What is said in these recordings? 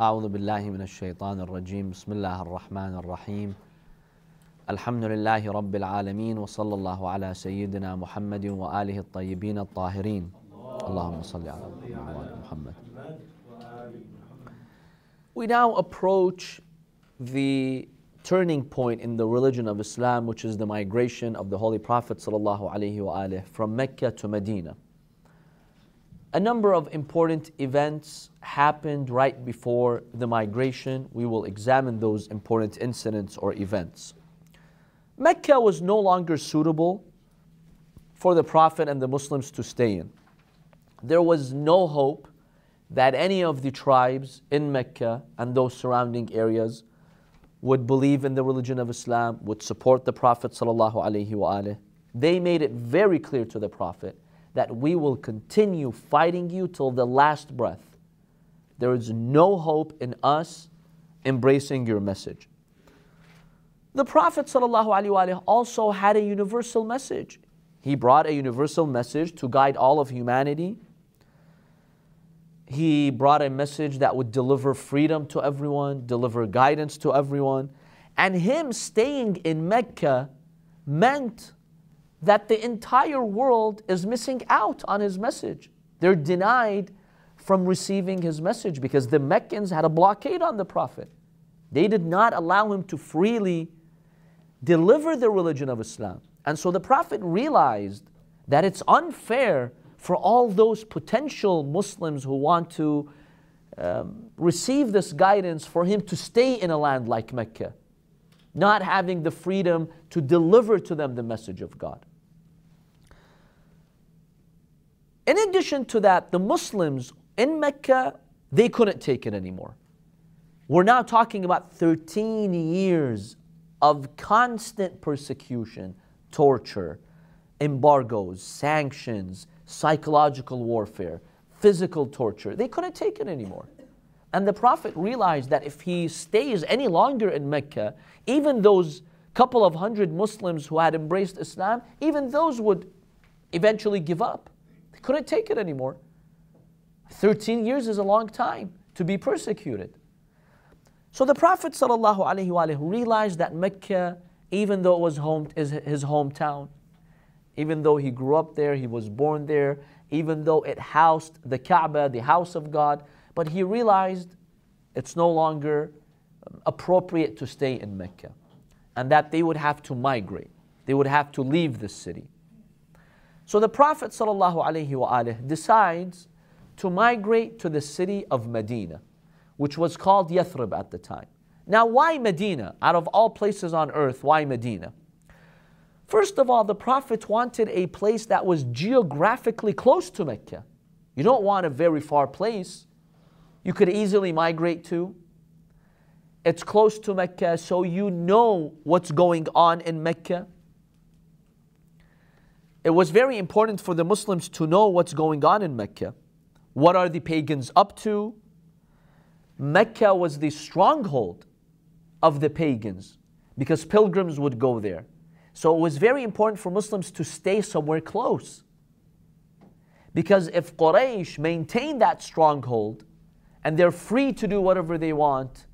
أعوذ بالله من الشيطان الرجيم. بسم الله الرحمن الرحيم. الحمد لله رب العالمين وصلى الله على سيدنا محمد وآله الطيبين الطاهرين. اللهم صل على محمد. We now approach the turning point in the religion of Islam, which is the migration of the Holy Prophet ﷺ from Mecca to Medina. A number of important events happened right before the migration. We will examine those important incidents or events. Mecca was no longer suitable for the Prophet and the Muslims to stay in. There was no hope that any of the tribes in Mecca and those surrounding areas would believe in the religion of Islam, would support the Prophet. They made it very clear to the Prophet that we will continue fighting you till the last breath. There is no hope in us embracing your message. The Prophet ﷺ also had a universal message. He brought a universal message to guide all of humanity. He brought a message that would deliver freedom to everyone, deliver guidance to everyone. And him staying in Mecca meant that the entire world is missing out on his message. They're denied from receiving his message because the Meccans had a blockade on the Prophet. They did not allow him to freely deliver the religion of Islam. And so the Prophet realized that it's unfair for all those potential Muslims who want to um, receive this guidance for him to stay in a land like Mecca, not having the freedom to deliver to them the message of God. In addition to that, the Muslims in Mecca, they couldn't take it anymore. We're now talking about 13 years of constant persecution, torture, embargoes, sanctions, psychological warfare, physical torture. They couldn't take it anymore. And the Prophet realized that if he stays any longer in Mecca, even those couple of hundred Muslims who had embraced Islam, even those would eventually give up. They couldn't take it anymore. 13 years is a long time to be persecuted. So the Prophet ﷺ realized that Mecca, even though it was home, is his hometown, even though he grew up there, he was born there, even though it housed the Kaaba, the house of God, but he realized it's no longer appropriate to stay in Mecca and that they would have to migrate. They would have to leave the city. So the Prophet ﷺ decides to migrate to the city of Medina, which was called Yathrib at the time. Now, why Medina? Out of all places on earth, why Medina? First of all, the Prophet wanted a place that was geographically close to Mecca. You don't want a very far place you could easily migrate to. It's close to Mecca, so you know what's going on in Mecca. It was very important for the Muslims to know what's going on in Mecca. What are the pagans up to? Mecca was the stronghold of the pagans because pilgrims would go there. So it was very important for Muslims to stay somewhere close. Because if Quraysh maintain that stronghold and they're free to do whatever they want,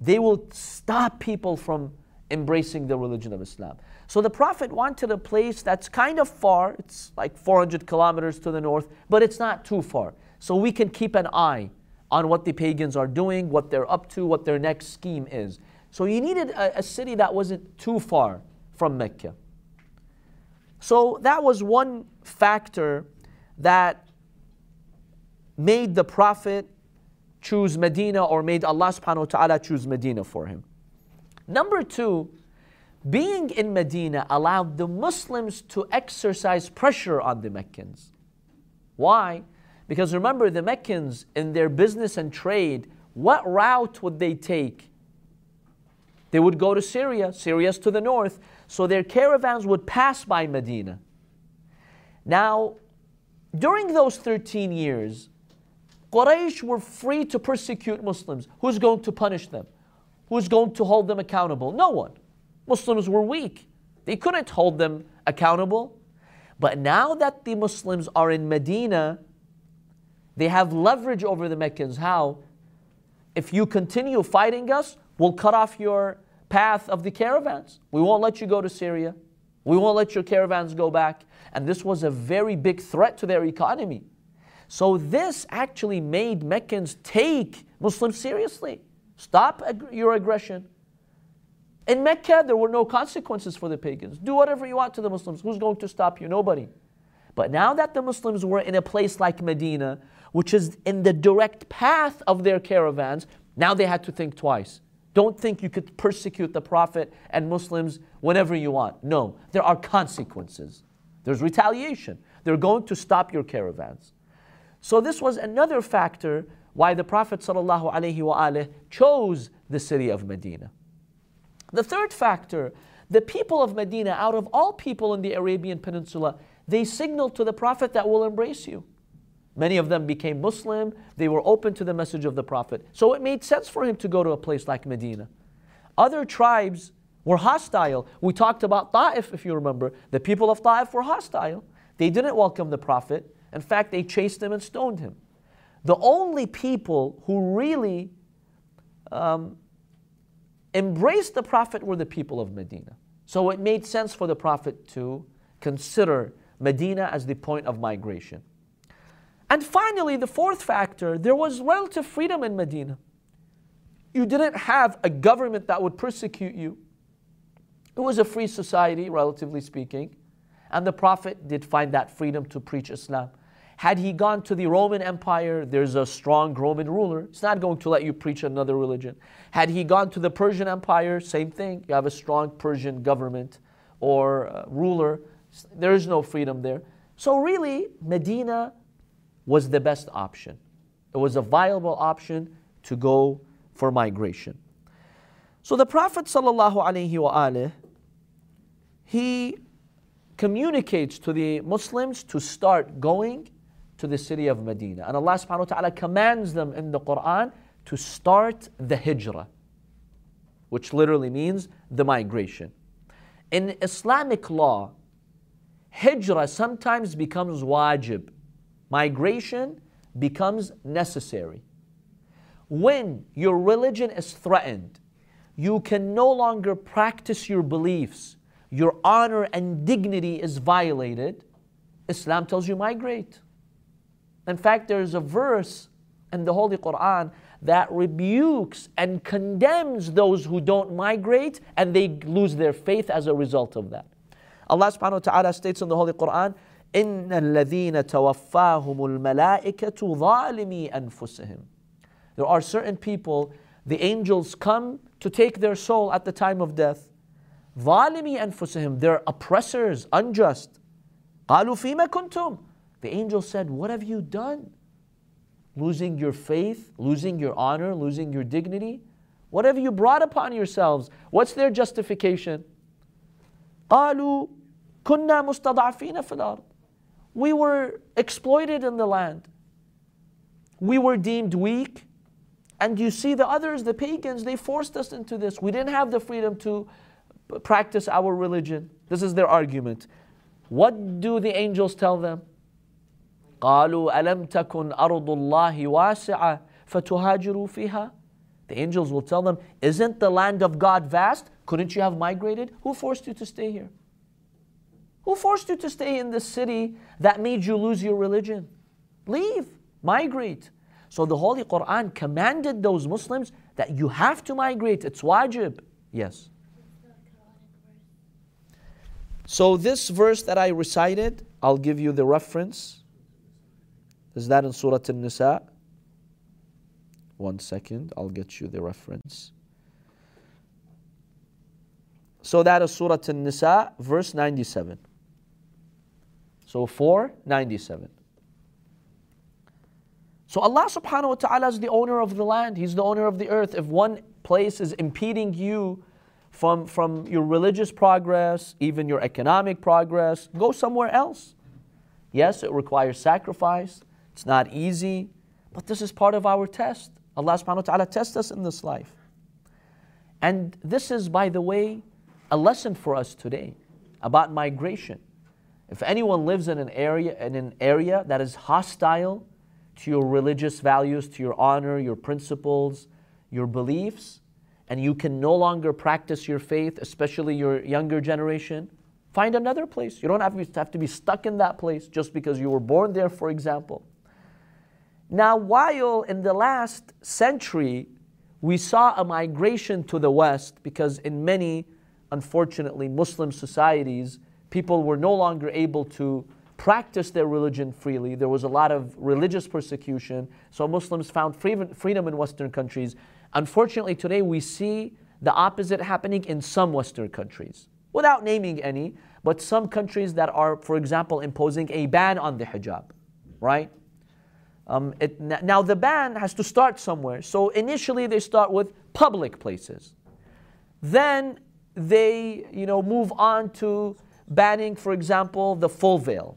they will stop people from embracing the religion of Islam. So the Prophet wanted a place that's kind of far, it's like 400 kilometers to the north, but it's not too far. So we can keep an eye on what the pagans are doing, what they're up to, what their next scheme is. So you needed a, a city that wasn't too far from Mecca. So that was one factor that made the Prophet choose Medina or made Allah subhanahu wa ta'ala choose Medina for him. Number two, being in Medina allowed the Muslims to exercise pressure on the Meccans. Why? Because remember, the Meccans in their business and trade, what route would they take? They would go to Syria. Syria's to the north. So their caravans would pass by Medina. Now, during those 13 years, Quraysh were free to persecute Muslims. Who's going to punish them? Who's going to hold them accountable? No one. Muslims were weak. They couldn't hold them accountable. But now that the Muslims are in Medina, they have leverage over the Meccans. How? if you continue fighting us, we'll cut off your path of the caravans. We won't let you go to Syria. We won't let your caravans go back. And this was a very big threat to their economy. So this actually made Meccans take Muslims seriously. Stop ag- your aggression. In Mecca, there were no consequences for the pagans. Do whatever you want to the Muslims. Who's going to stop you? Nobody. But now that the Muslims were in a place like Medina, which is in the direct path of their caravans, now they had to think twice. Don't think you could persecute the Prophet and Muslims whenever you want. No, there are consequences. There's retaliation. They're going to stop your caravans. So this was another factor why the Prophet ﷺ chose the city of Medina. The third factor, the people of Medina, out of all people in the Arabian Peninsula, they signaled to the Prophet that will embrace you. Many of them became Muslim, they were open to the message of the Prophet. So it made sense for him to go to a place like Medina. Other tribes were hostile. We talked about Ta'if, if you remember. The people of Ta'if were hostile. They didn't welcome the Prophet. In fact, they chased him and stoned him. The only people who really um, embraced the Prophet were the people of Medina. So it made sense for the Prophet to consider Medina as the point of migration. And finally, the fourth factor there was relative freedom in Medina. You didn't have a government that would persecute you. It was a free society, relatively speaking. And the Prophet did find that freedom to preach Islam. Had he gone to the Roman Empire, there's a strong Roman ruler. It's not going to let you preach another religion. Had he gone to the Persian Empire, same thing. You have a strong Persian government or uh, ruler. There is no freedom there. So, really, Medina was the best option. It was a viable option to go for migration. So the Prophet ﷺ, he communicates to the Muslims to start going to the city of Medina. And Allah subhanahu wa ta'ala commands them in the Quran to start the hijrah, which literally means the migration. In Islamic law, hijrah sometimes becomes wajib. Migration becomes necessary. When your religion is threatened, you can no longer practice your beliefs, your honor and dignity is violated, Islam tells you migrate. In fact, there's a verse in the Holy Quran that rebukes and condemns those who don't migrate and they lose their faith as a result of that. Allah subhanahu wa ta'ala states in the Holy Quran, إن الذين توفاهم الملائكة ظالمي أنفسهم. There are certain people, the angels come to take their soul at the time of death. ظالمي أنفسهم, they're oppressors, unjust. قالوا فيما كنتم the angel said, What have you done? Losing your faith, losing your honor, losing your dignity? What have you brought upon yourselves? What's their justification? قالوا كنا مستضعفين في الأرض. We were exploited in the land. We were deemed weak. And you see the others, the pagans, they forced us into this. We didn't have the freedom to practice our religion. This is their argument. What do the angels tell them? قالوا ألم تكن أرض الله واسعة فتهاجروا فيها The angels will tell them, Isn't the land of God vast? Couldn't you have migrated? Who forced you to stay here? Who forced you to stay in the city that made you lose your religion? Leave, migrate. So the Holy Quran commanded those Muslims that you have to migrate. It's wajib. Yes. So this verse that I recited, I'll give you the reference. Is that in Surah An-Nisa? One second, I'll get you the reference. So that is Surah An-Nisa, verse 97. So 497. So Allah subhanahu wa ta'ala is the owner of the land. He's the owner of the earth. If one place is impeding you from, from your religious progress, even your economic progress, go somewhere else. Yes, it requires sacrifice. It's not easy, but this is part of our test. Allah subhanahu wa ta'ala tests us in this life. And this is, by the way, a lesson for us today about migration. If anyone lives in an area in an area that is hostile to your religious values, to your honor, your principles, your beliefs, and you can no longer practice your faith, especially your younger generation, find another place. You don't have to, have to be stuck in that place just because you were born there, for example. Now, while in the last century we saw a migration to the West, because in many, unfortunately, Muslim societies, people were no longer able to practice their religion freely. There was a lot of religious persecution, so Muslims found freedom in Western countries. Unfortunately, today we see the opposite happening in some Western countries, without naming any, but some countries that are, for example, imposing a ban on the hijab, right? Um, it, now, the ban has to start somewhere. So initially, they start with public places. Then they, you know, move on to banning, for example, the full veil,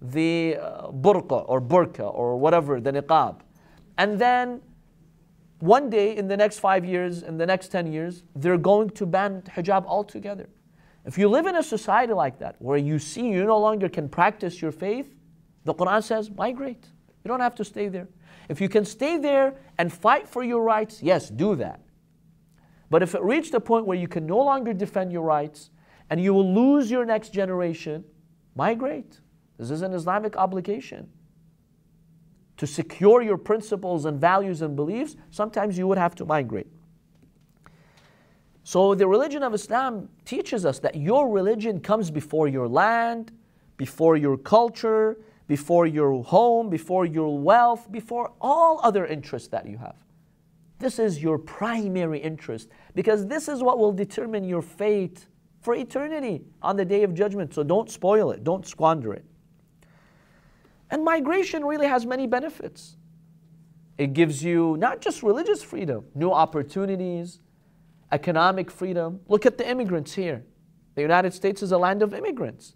the uh, burqa or burqa or whatever, the niqab. And then one day in the next five years, in the next 10 years, they're going to ban hijab altogether. If you live in a society like that, where you see you no longer can practice your faith, the Quran says, migrate. You don't have to stay there. If you can stay there and fight for your rights, yes, do that. But if it reached a point where you can no longer defend your rights and you will lose your next generation, migrate. This is an Islamic obligation. To secure your principles and values and beliefs, sometimes you would have to migrate. So the religion of Islam teaches us that your religion comes before your land, before your culture, before your home, before your wealth, before all other interests that you have. This is your primary interest because this is what will determine your fate for eternity on the day of judgment. So don't spoil it, don't squander it. And migration really has many benefits. It gives you not just religious freedom, new opportunities, economic freedom. Look at the immigrants here. The United States is a land of immigrants.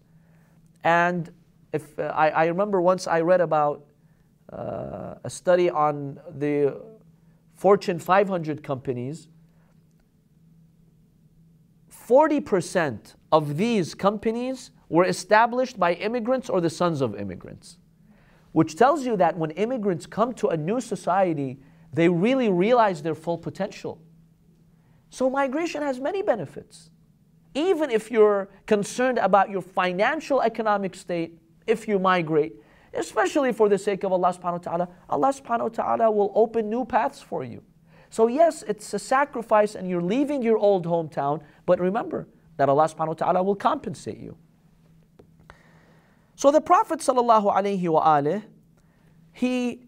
And if uh, I, I, remember once I read about uh, a study on the Fortune 500 companies 40% of these companies were established by immigrants or the sons of immigrants, which tells you that when immigrants come to a new society, they really realize their full potential. So, migration has many benefits. Even if you're concerned about your financial economic state, if you migrate, especially for the sake of Allah subhanahu wa ta'ala, Allah subhanahu wa ta'ala will open new paths for you. So, yes, it's a sacrifice and you're leaving your old hometown, but remember that Allah subhanahu wa ta'ala will compensate you. So the Prophet sallallahu alaihi wa he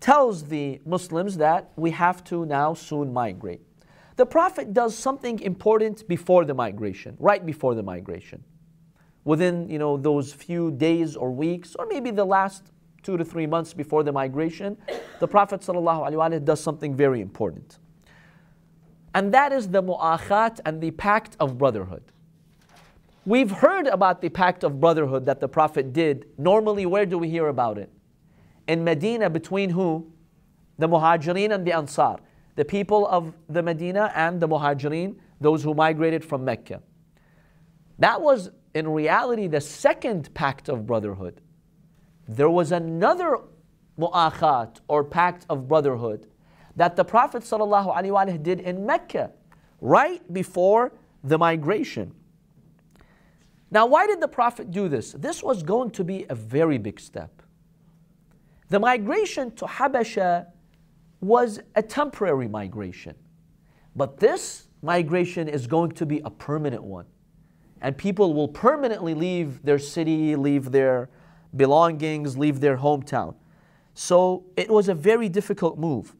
tells the Muslims that we have to now soon migrate. The Prophet does something important before the migration, right before the migration. Within you know those few days or weeks, or maybe the last two to three months before the migration, the Prophet ﷺ does something very important. And that is the mu'akhat and the pact of brotherhood. We've heard about the pact of brotherhood that the Prophet did. Normally, where do we hear about it? In Medina, between who? The Muhajirin and the Ansar. The people of the Medina and the Muhajirin, those who migrated from Mecca. That was in reality the second pact of brotherhood there was another mu'akhat or pact of brotherhood that the Prophet ﷺ did in Mecca right before the migration. Now, why did the Prophet do this? This was going to be a very big step. The migration to Habasha was a temporary migration, but this migration is going to be a permanent one. And people will permanently leave their city, leave their belongings, leave their hometown. So it was a very difficult move.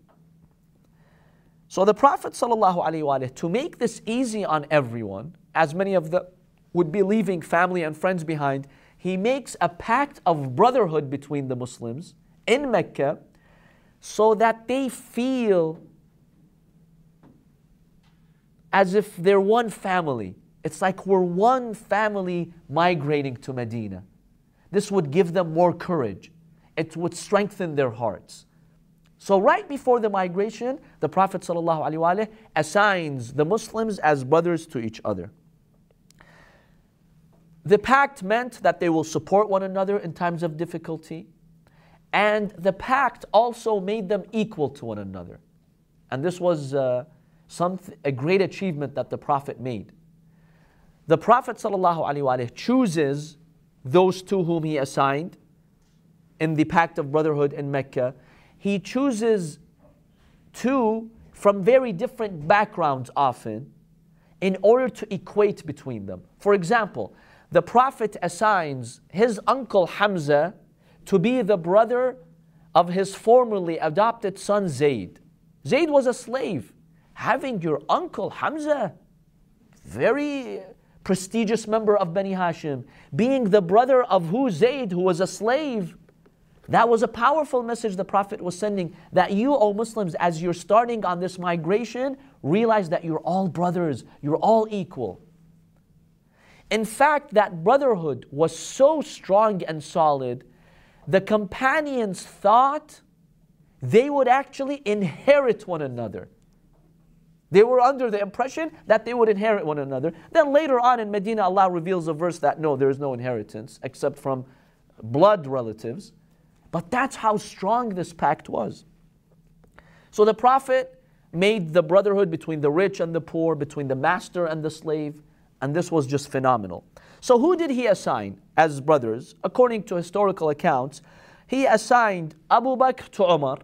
So the Prophet ﷺ, to make this easy on everyone, as many of them would be leaving family and friends behind, he makes a pact of brotherhood between the Muslims in Mecca so that they feel as if they're one family. It's like we're one family migrating to Medina. This would give them more courage. It would strengthen their hearts. So, right before the migration, the Prophet ﷺ assigns the Muslims as brothers to each other. The pact meant that they will support one another in times of difficulty, and the pact also made them equal to one another. And this was uh, some, a great achievement that the Prophet made. The Prophet ﷺ chooses those two whom he assigned in the pact of brotherhood in Mecca. He chooses two from very different backgrounds often in order to equate between them. For example, the Prophet assigns his uncle Hamza to be the brother of his formerly adopted son Zayd. Zayd was a slave. Having your uncle Hamza, very prestigious member of Bani Hashim, being the brother of who Zayd, who was a slave, that was a powerful message the Prophet was sending that you, O Muslims, as you're starting on this migration, realize that you're all brothers, you're all equal. In fact, that brotherhood was so strong and solid, the companions thought they would actually inherit one another. They were under the impression that they would inherit one another. Then later on in Medina, Allah reveals a verse that no, there is no inheritance except from blood relatives. But that's how strong this pact was. So the Prophet made the brotherhood between the rich and the poor, between the master and the slave, and this was just phenomenal. So who did he assign as brothers? According to historical accounts, he assigned Abu Bakr to Umar,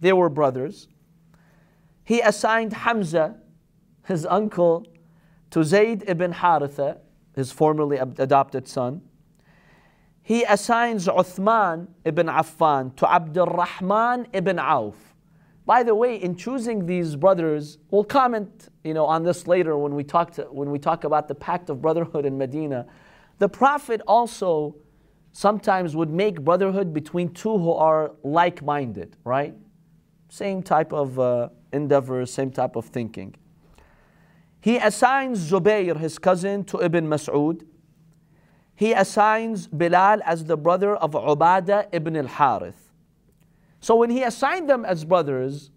they were brothers. He assigned Hamza, his uncle, to Zayd ibn Haritha, his formerly adopted son he assigns Uthman ibn Affan to Abdul Rahman ibn Auf. By the way, in choosing these brothers, we'll comment, you know, on this later when we talk to, when we talk about the pact of brotherhood in Medina. The Prophet also sometimes would make brotherhood between two who are like-minded, right? Same type of uh, endeavor, same type of thinking. He assigns Zubayr, his cousin, to Ibn Mas'ud he assigns Bilal as the brother of Ubaydah ibn al Harith. So when he assigned them as brothers,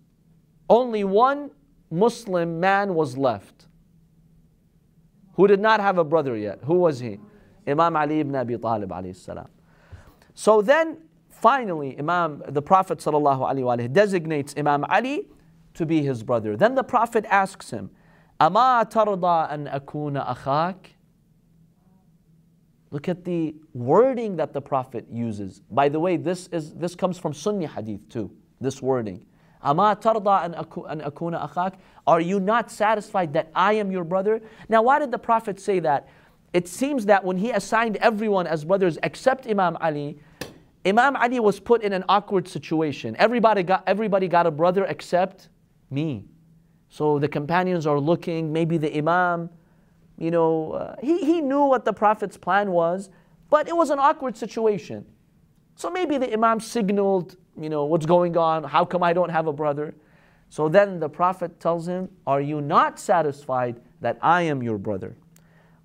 only one Muslim man was left who did not have a brother yet. Who was he? Imam Ali ibn Abi Talib salam. So then finally Imam the Prophet sallallahu alaihi designates Imam Ali to be his brother. Then the Prophet asks him, "Ama tarda an akuna akhak?" Look at the wording that the Prophet uses. By the way, this, is, this comes from Sunni hadith too, this wording. Ama tarda an akuna akhak? Are you not satisfied that I am your brother? Now, why did the Prophet say that? It seems that when he assigned everyone as brothers except Imam Ali, Imam Ali was put in an awkward situation. Everybody got, everybody got a brother except me. So the companions are looking, maybe the Imam, you know, uh, he, he knew what the Prophet's plan was, but it was an awkward situation. So maybe the Imam signaled, you know, what's going on? How come I don't have a brother? So then the Prophet tells him, Are you not satisfied that I am your brother?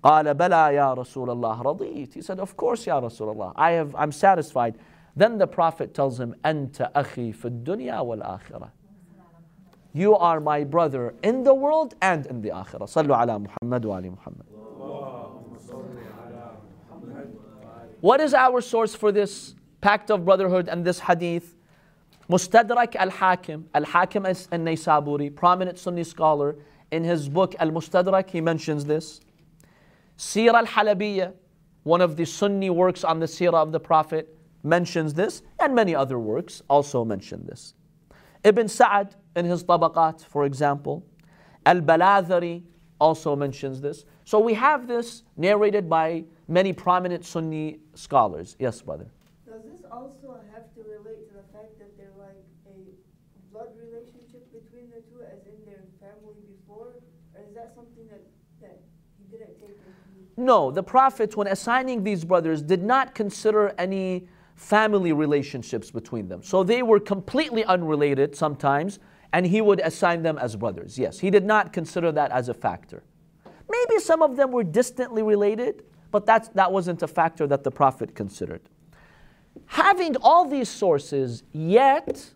قال بلى يا رسول الله رضيت. He said, Of course, Ya Rasulullah, I have, I'm satisfied. Then the Prophet tells him, أنت أخي في الدنيا والآخرة. you are my brother in the world and in the akhirah. Sallu ala Muhammad wa ali Muhammad. What is our source for this pact of brotherhood and this hadith? Mustadrak al-Hakim. Al-Hakim is a Naysaburi, prominent Sunni scholar. In his book Al-Mustadrak, he mentions this. Sirah al-Halabiyya, one of the Sunni works on the Sirah of the Prophet, mentions this, and many other works also mention this. Ibn Sa'ad, in his tabaqat, for example. Al Baladhari also mentions this. So we have this narrated by many prominent Sunni scholars. Yes, brother. Does this also have to relate to the fact that they're like a blood relationship between the two, as in their family before? Or is that something that, that he didn't take into? No, the Prophet, when assigning these brothers, did not consider any family relationships between them. So they were completely unrelated sometimes and he would assign them as brothers. Yes, he did not consider that as a factor. Maybe some of them were distantly related, but that's, that wasn't a factor that the Prophet considered. Having all these sources, yet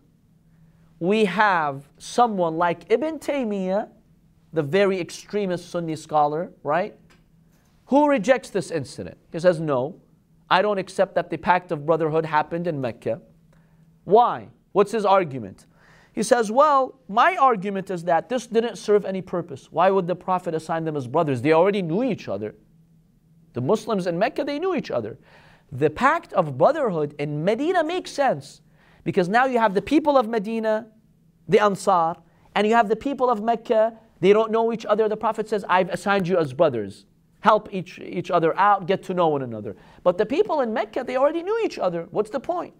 we have someone like Ibn Taymiyyah, the very extremist Sunni scholar, right? Who rejects this incident. He says, No, I don't accept that the pact of brotherhood happened in Mecca. Why? What's his argument? He says, Well, my argument is that this didn't serve any purpose. Why would the Prophet assign them as brothers? They already knew each other. The Muslims in Mecca, they knew each other. The pact of brotherhood in Medina makes sense because now you have the people of Medina, the Ansar, and you have the people of Mecca. They don't know each other. The Prophet says, I've assigned you as brothers. Help each, each other out, get to know one another. But the people in Mecca, they already knew each other. What's the point?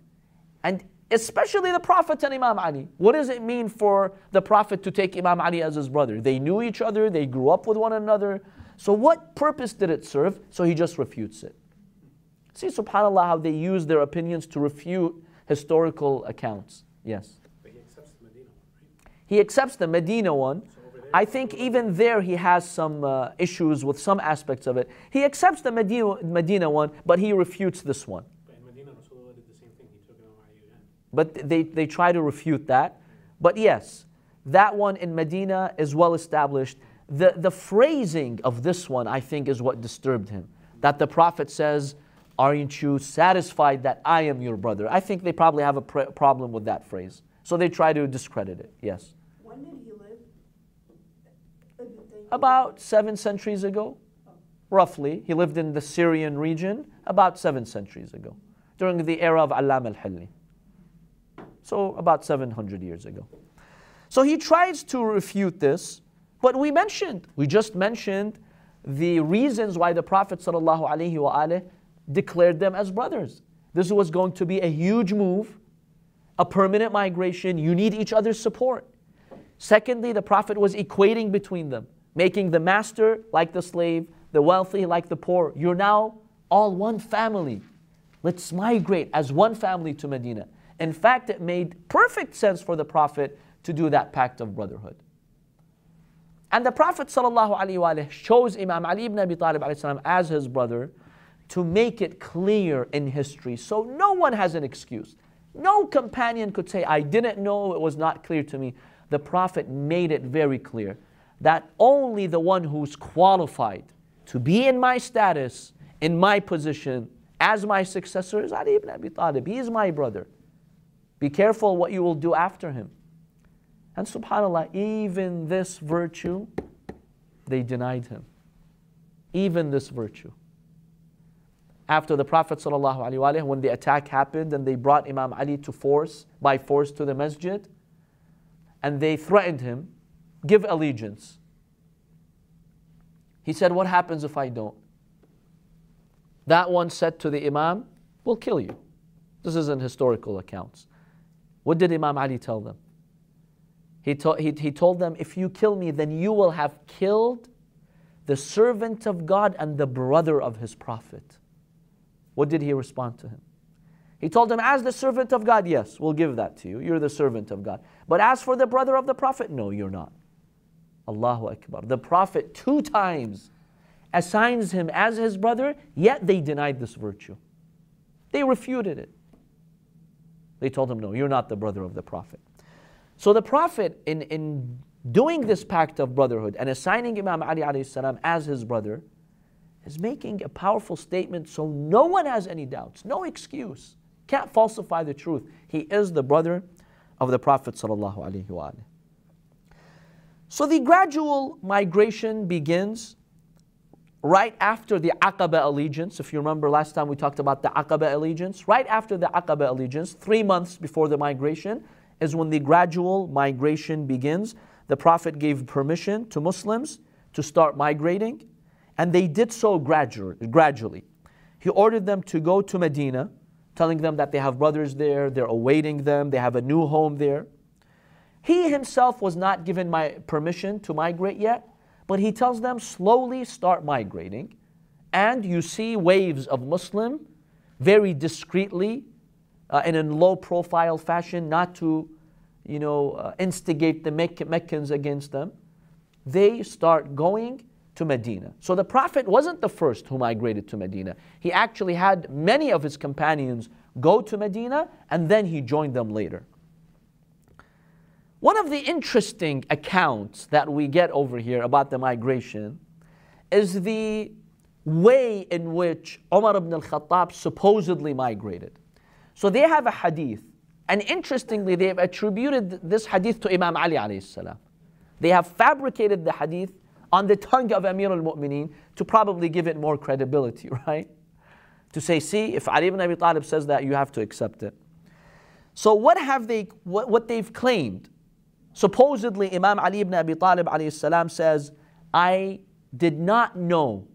And especially the Prophet and Imam Ali. What does it mean for the Prophet to take Imam Ali as his brother? They knew each other, they grew up with one another. So, what purpose did it serve? So, he just refutes it. See, subhanAllah, how they use their opinions to refute historical accounts. Yes. But he accepts the Medina one, right? He accepts the Medina one. So there, I think even there he has some uh, issues with some aspects of it. He accepts the Medina, Medina one, but he refutes this one. but in Medina, Rasulullah did the same thing. He took Imam Ali again. But they, they try to refute that. But yes, that one in Medina is well established. The, the phrasing of this one, I think, is what disturbed him. That the Prophet says, Aren't you satisfied that I am your brother? I think they probably have a pr- problem with that phrase. So they try to discredit it, yes. When did he live? About seven centuries ago, roughly. He lived in the Syrian region about seven centuries ago, during the era of Allamah al Hilli. So, about 700 years ago. So, he tries to refute this, but we mentioned, we just mentioned the reasons why the Prophet ﷺ declared them as brothers. This was going to be a huge move, a permanent migration. You need each other's support. Secondly, the Prophet was equating between them, making the master like the slave, the wealthy like the poor. You're now all one family. Let's migrate as one family to Medina. In fact, it made perfect sense for the Prophet to do that pact of brotherhood. And the Prophet ﷺ chose Imam Ali ibn Abi Talib as his brother to make it clear in history so no one has an excuse. No companion could say, I didn't know, it was not clear to me. The Prophet made it very clear that only the one who's qualified to be in my status, in my position, as my successor is Ali ibn Abi Talib. He is my brother. Be careful what you will do after him. And subhanAllah, even this virtue, they denied him. Even this virtue. After the Prophet ﷺ, when the attack happened and they brought Imam Ali to force, by force to the masjid, and they threatened him, give allegiance. He said, What happens if I don't? That one said to the Imam, We'll kill you. This is in historical accounts. What did Imam Ali tell them? He, to, he, he told them, If you kill me, then you will have killed the servant of God and the brother of his prophet. What did he respond to him? He told him, As the servant of God, yes, we'll give that to you. You're the servant of God. But as for the brother of the prophet, no, you're not. Allahu Akbar. The prophet two times assigns him as his brother, yet they denied this virtue. They refuted it. They told him, No, you're not the brother of the prophet. So the prophet, in, in doing this pact of brotherhood and assigning Imam Ali salam as his brother, is making a powerful statement so no one has any doubts, no excuse. Can't falsify the truth. He is the brother of the Prophet. So the gradual migration begins right after the Aqaba allegiance. If you remember last time we talked about the Aqaba allegiance, right after the Aqaba allegiance, three months before the migration, is when the gradual migration begins. The Prophet gave permission to Muslims to start migrating, and they did so gradually. He ordered them to go to Medina, telling them that they have brothers there, they're awaiting them, they have a new home there. He himself was not given my permission to migrate yet, but he tells them slowly start migrating. And you see waves of Muslim very discreetly uh, in low profile fashion, not to you know, uh, instigate the Mecc- Meccans against them. They start going to Medina. So the Prophet wasn't the first who migrated to Medina. He actually had many of his companions go to Medina and then he joined them later. One of the interesting accounts that we get over here about the migration is the way in which Umar ibn al Khattab supposedly migrated. So they have a hadith, And interestingly, they have attributed this hadith to Imam Ali. They have fabricated the hadith on the tongue of Amir al-Mu'mineen to probably give it more credibility, right? To say, see, if Ali ibn Abi Talib says that, you have to accept it. So what have they, what, what they've claimed? Supposedly, Imam Ali ibn Abi Talib salam says, I did not know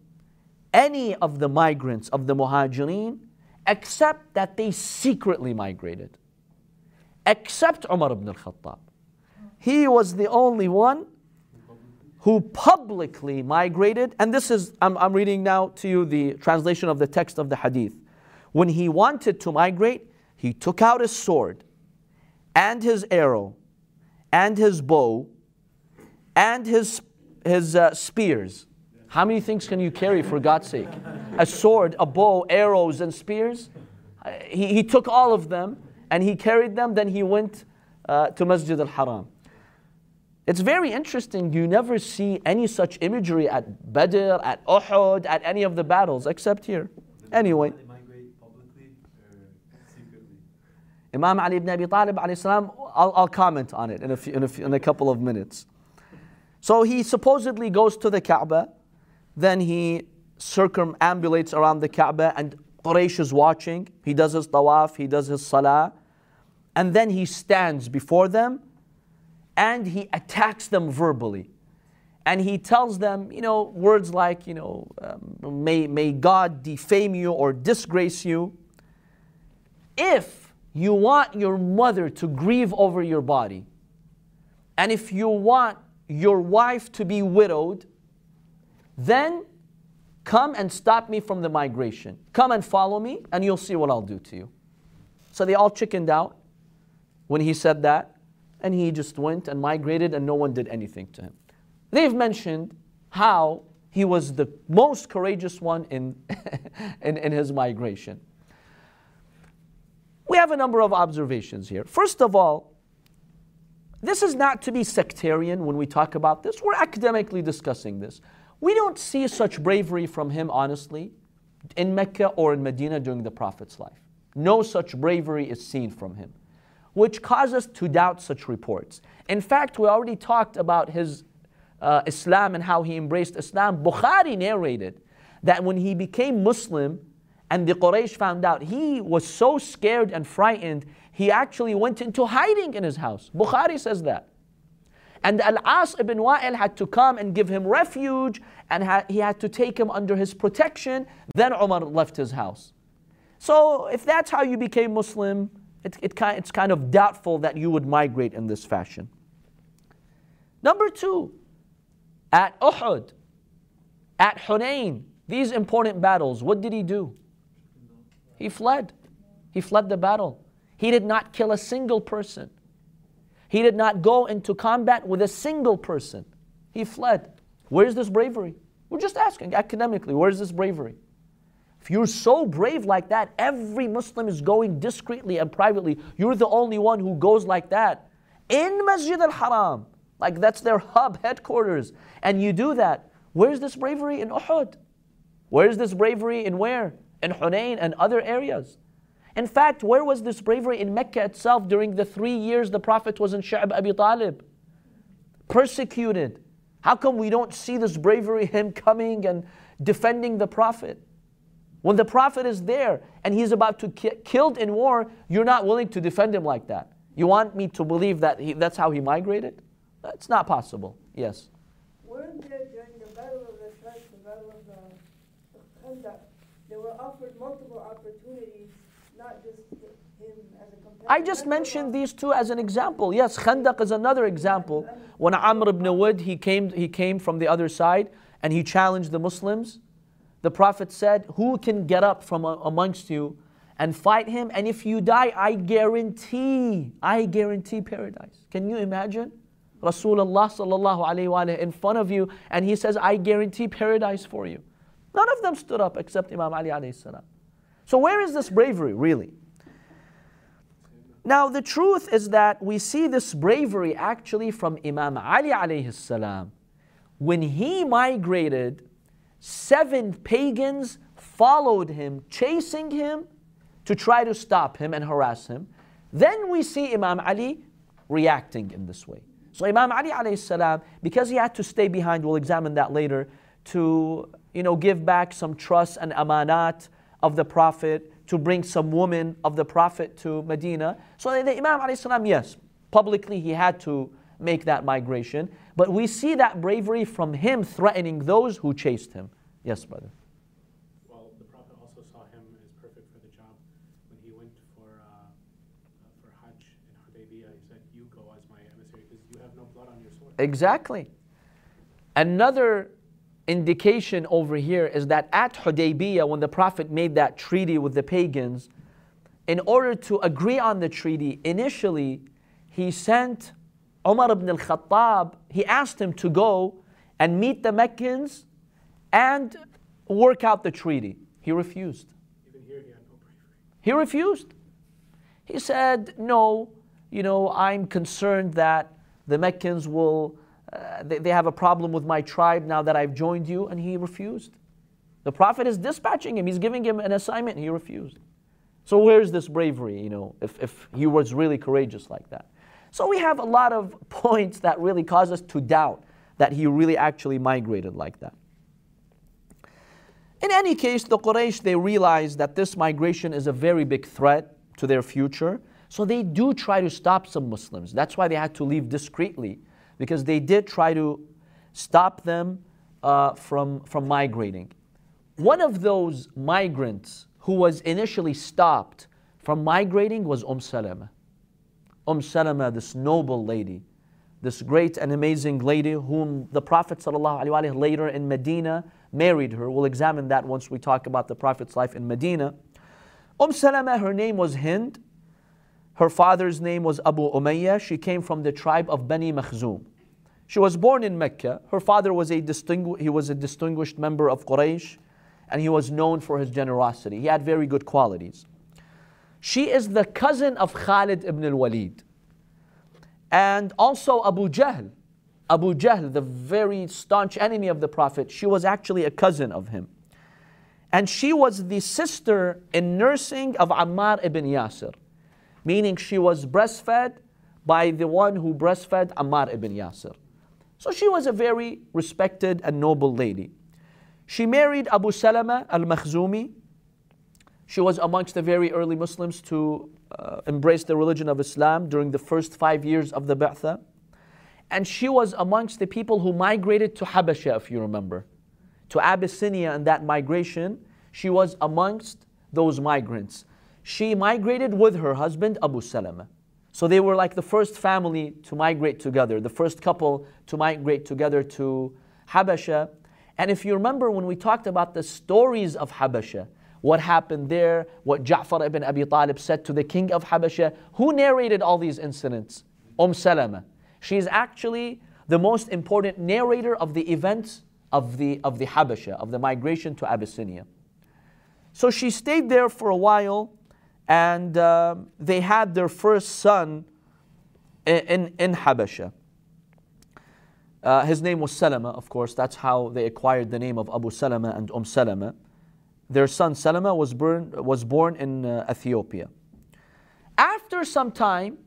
any of the migrants of the Muhajirin except that they secretly migrated. Except Umar ibn al-Khattab. He was the only one who publicly migrated, and this is, I'm, I'm reading now to you the translation of the text of the hadith. When he wanted to migrate, he took out his sword and his arrow and his bow and his, his uh, spears. How many things can you carry for God's sake? A sword, a bow, arrows, and spears? Uh, He, he took all of them and he carried them, then he went uh, to Masjid al Haram. It's very interesting. You never see any such imagery at Badr, at Uhud, at any of the battles, except here. Anyway. They migrate publicly or secretly? Imam Ali ibn Abi Talib, salam, I'll, I'll comment on it in a, few, in, a few, in a couple of minutes. So he supposedly goes to the Kaaba, then he circumambulates around the Kaaba, and Quraysh is watching. He does his tawaf, he does his salah, and then he stands before them and he attacks them verbally. And he tells them, you know, words like, you know, um, may, may God defame you or disgrace you. If you want your mother to grieve over your body, and if you want your wife to be widowed, then come and stop me from the migration. Come and follow me, and you'll see what I'll do to you. So they all chickened out when he said that, and he just went and migrated, and no one did anything to him. They've mentioned how he was the most courageous one in, in, in his migration. We have a number of observations here. First of all, this is not to be sectarian when we talk about this. We're academically discussing this. We don't see such bravery from him, honestly, in Mecca or in Medina during the Prophet's life. No such bravery is seen from him, which causes us to doubt such reports. In fact, we already talked about his uh, Islam and how he embraced Islam. Bukhari narrated that when he became Muslim and the Quraysh found out, he was so scared and frightened, he actually went into hiding in his house. Bukhari says that. And Al As ibn Wa'il had to come and give him refuge, and ha- he had to take him under his protection. Then Umar left his house. So, if that's how you became Muslim, it, it, it's kind of doubtful that you would migrate in this fashion. Number two, at Uhud, at Hunain, these important battles, what did he do? He fled. He fled the battle. He did not kill a single person. He did not go into combat with a single person. He fled. Where's this bravery? We're just asking academically, where's this bravery? If you're so brave like that, every Muslim is going discreetly and privately. You're the only one who goes like that in Masjid al Haram. Like that's their hub, headquarters. And you do that. Where's this bravery in Uhud? Where's this bravery in where? In Hunain and other areas. In fact, where was this bravery in Mecca itself during the three years the Prophet was in Sha'b Abi Talib? Persecuted. How come we don't see this bravery, him coming and defending the Prophet? When the Prophet is there and he's about to ki- killed in war, you're not willing to defend him like that. You want me to believe that he, that's how he migrated? That's not possible. Yes. Weren't there during the Battle of the the Battle of the Khandaq, they were offered multiple opportunities, not just him as a companion. I just mentioned these two as an example. Yes, Khandaq is another example. When Amr ibn Wudd, he came, he came from the other side and he challenged the Muslims. The Prophet said, Who can get up from amongst you and fight him? And if you die, I guarantee, I guarantee paradise. Can you imagine? Rasulullah sallallahu in front of you, and he says, I guarantee paradise for you. None of them stood up except Imam Ali alayhi salam. So where is this bravery really? Now, the truth is that we see this bravery actually from Imam Ali alayhi salam. When he migrated, seven pagans followed him, chasing him to try to stop him and harass him. Then we see Imam Ali reacting in this way. So Imam Ali alayhi salam, because he had to stay behind, we'll examine that later, to you know give back some trust and amanat of the Prophet, to bring some woman of the Prophet to Medina. So the Imam alayhi salam, yes, publicly he had to make that migration. But we see that bravery from him threatening those who chased him. Yes, brother. Well, the Prophet also saw him as perfect for the job when he went for uh, uh, for Hajj in Hudaybiyah. He said, "You go as my emissary because you have no blood on your sword." Exactly. Another indication over here is that at Hudaybiyah, when the Prophet made that treaty with the pagans, in order to agree on the treaty, initially he sent Umar ibn al Khattab, he asked him to go and meet the Meccans and work out the treaty. He refused. Even here, he had no. He refused. He said, No, you know, I'm concerned that the Meccans will, uh, they, they have a problem with my tribe now that I've joined you, and he refused. The Prophet is dispatching him, he's giving him an assignment, he refused. So, where's this bravery, you know, if, if he was really courageous like that? So, we have a lot of points that really cause us to doubt that he really actually migrated like that. In any case, the Quraysh, they realize that this migration is a very big threat to their future. So they do try to stop some Muslims. That's why they had to leave discreetly, because they did try to stop them uh, from, from migrating. One of those migrants who was initially stopped from migrating was Umm Salama. Umm Salama, this noble lady, this great and amazing lady whom the Prophet ﷺ later in Medina married her. We'll examine that once we talk about the Prophet's life in Medina. Umm Salama, her name was Hind. Her father's name was Abu Umayyah. She came from the tribe of Bani Makhzum. She was born in Mecca. Her father was a distingu- he was a distinguished member of Quraysh and he was known for his generosity. He had very good qualities. She is the cousin of Khalid ibn al-Walid and also Abu Jahl. Abu Jahl, the very staunch enemy of the Prophet, she was actually a cousin of him. And she was the sister in nursing of Ammar ibn Yasir, meaning she was breastfed by the one who breastfed Ammar ibn Yasir. So she was a very respected and noble lady. She married Abu Salama al Makhzumi. She was amongst the very early Muslims to uh, embrace the religion of Islam during the first five years of the Ba'tha. And she was amongst the people who migrated to Habasha, if you remember, to Abyssinia and that migration. She was amongst those migrants. She migrated with her husband, Abu Salama. So they were like the first family to migrate together, the first couple to migrate together to Habasha. And if you remember when we talked about the stories of Habasha, what happened there, what Ja'far ibn Abi Talib said to the king of Habasha, who narrated all these incidents? Umm. She is actually the most important narrator of the events of the, of the Habasha, of the migration to Abyssinia. So she stayed there for a while, and uh, they had their first son in, in, Habasha. Uh, his name was Salama, of course. That's how they acquired the name of Abu Salama and Umm Salama. Their son Salama was born, was born in uh, Ethiopia. After some time,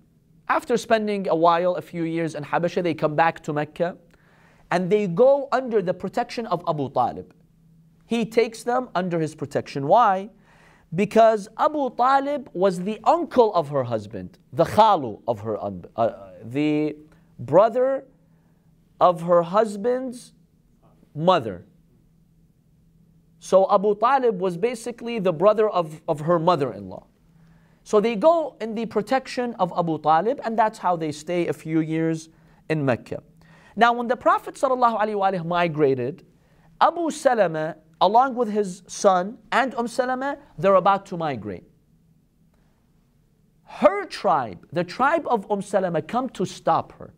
after spending a while, a few years in Habasha, they come back to Mecca and they go under the protection of Abu Talib. He takes them under his protection. Why? Because Abu Talib was the uncle of her husband, the khalu of her, uh, the brother of her husband's mother. So Abu Talib was basically the brother of, of her mother in law. So they go in the protection of Abu Talib, and that's how they stay a few years in Mecca. Now, when the Prophet ﷺ migrated, Abu Salama, along with his son and Umm Salama, they're about to migrate. Her tribe, the tribe of Umm Salama, come to stop her.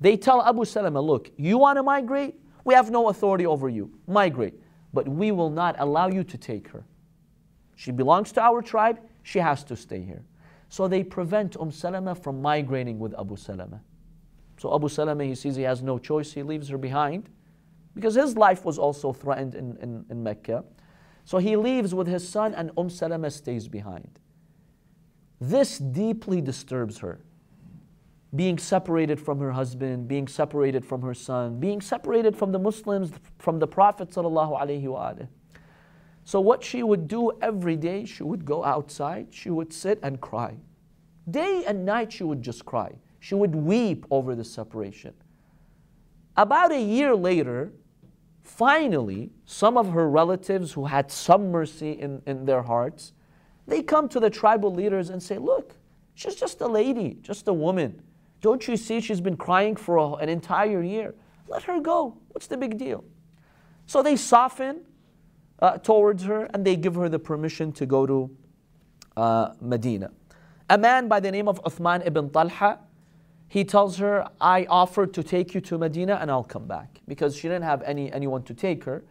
They tell Abu Salama, look, you want to migrate? We have no authority over you. Migrate. But we will not allow you to take her. She belongs to our tribe she has to stay here. So they prevent Umm Salama from migrating with Abu Salama. So Abu Salama, he sees he has no choice, he leaves her behind because his life was also threatened in, in, in Mecca. So he leaves with his son and Umm Salama stays behind. This deeply disturbs her. Being separated from her husband, being separated from her son, being separated from the Muslims, from the Prophet. So, what she would do every day, she would go outside, she would sit and cry. Day and night, she would just cry. She would weep over the separation. About a year later, finally, some of her relatives who had some mercy in, in their hearts, they come to the tribal leaders and say, Look, she's just a lady, just a woman. Don't you see she's been crying for a, an entire year? Let her go. What's the big deal? So they soften uh, towards her and they give her the permission to go to uh, Medina. A man by the name of Uthman ibn Talha, he tells her, I offered to take you to Medina and I'll come back because she didn't have any, anyone to take her.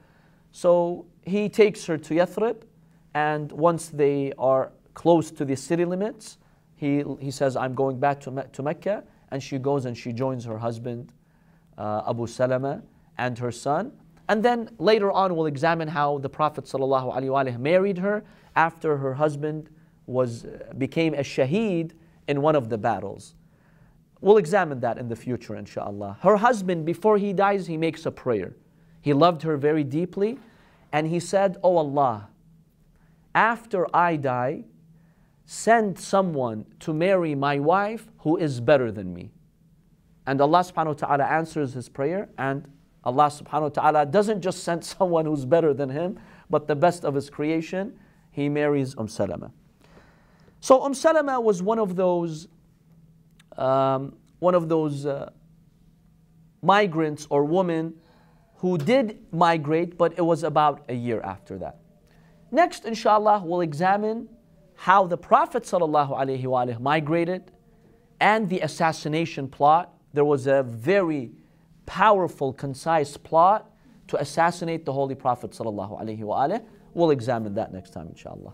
So he takes her to Yathrib and once they are close to the city limits, he, he says, I'm going back to, Me- to Mecca. And she goes and she joins her husband, uh, Abu Salama, and her son. And then later on, we'll examine how the Prophet ﷺ married her after her husband was, became a shaheed in one of the battles. We'll examine that in the future, inshallah. Her husband, before he dies, he makes a prayer. He loved her very deeply, and he said, Oh Allah, after I die, send someone to marry my wife who is better than me. And Allah subhanahu wa ta'ala answers his prayer, and Allah subhanahu wa ta'ala doesn't just send someone who's better than him, but the best of his creation. He marries Umm Salama. So Umm Salama was one of those, um, one of those uh, migrants or women who did migrate, but it was about a year after that. Next, inshallah, we'll examine how the Prophet ﷺ migrated and the assassination plot. There was a very powerful, concise plot to assassinate the Holy Prophet ﷺ. We'll examine that next time, inshallah.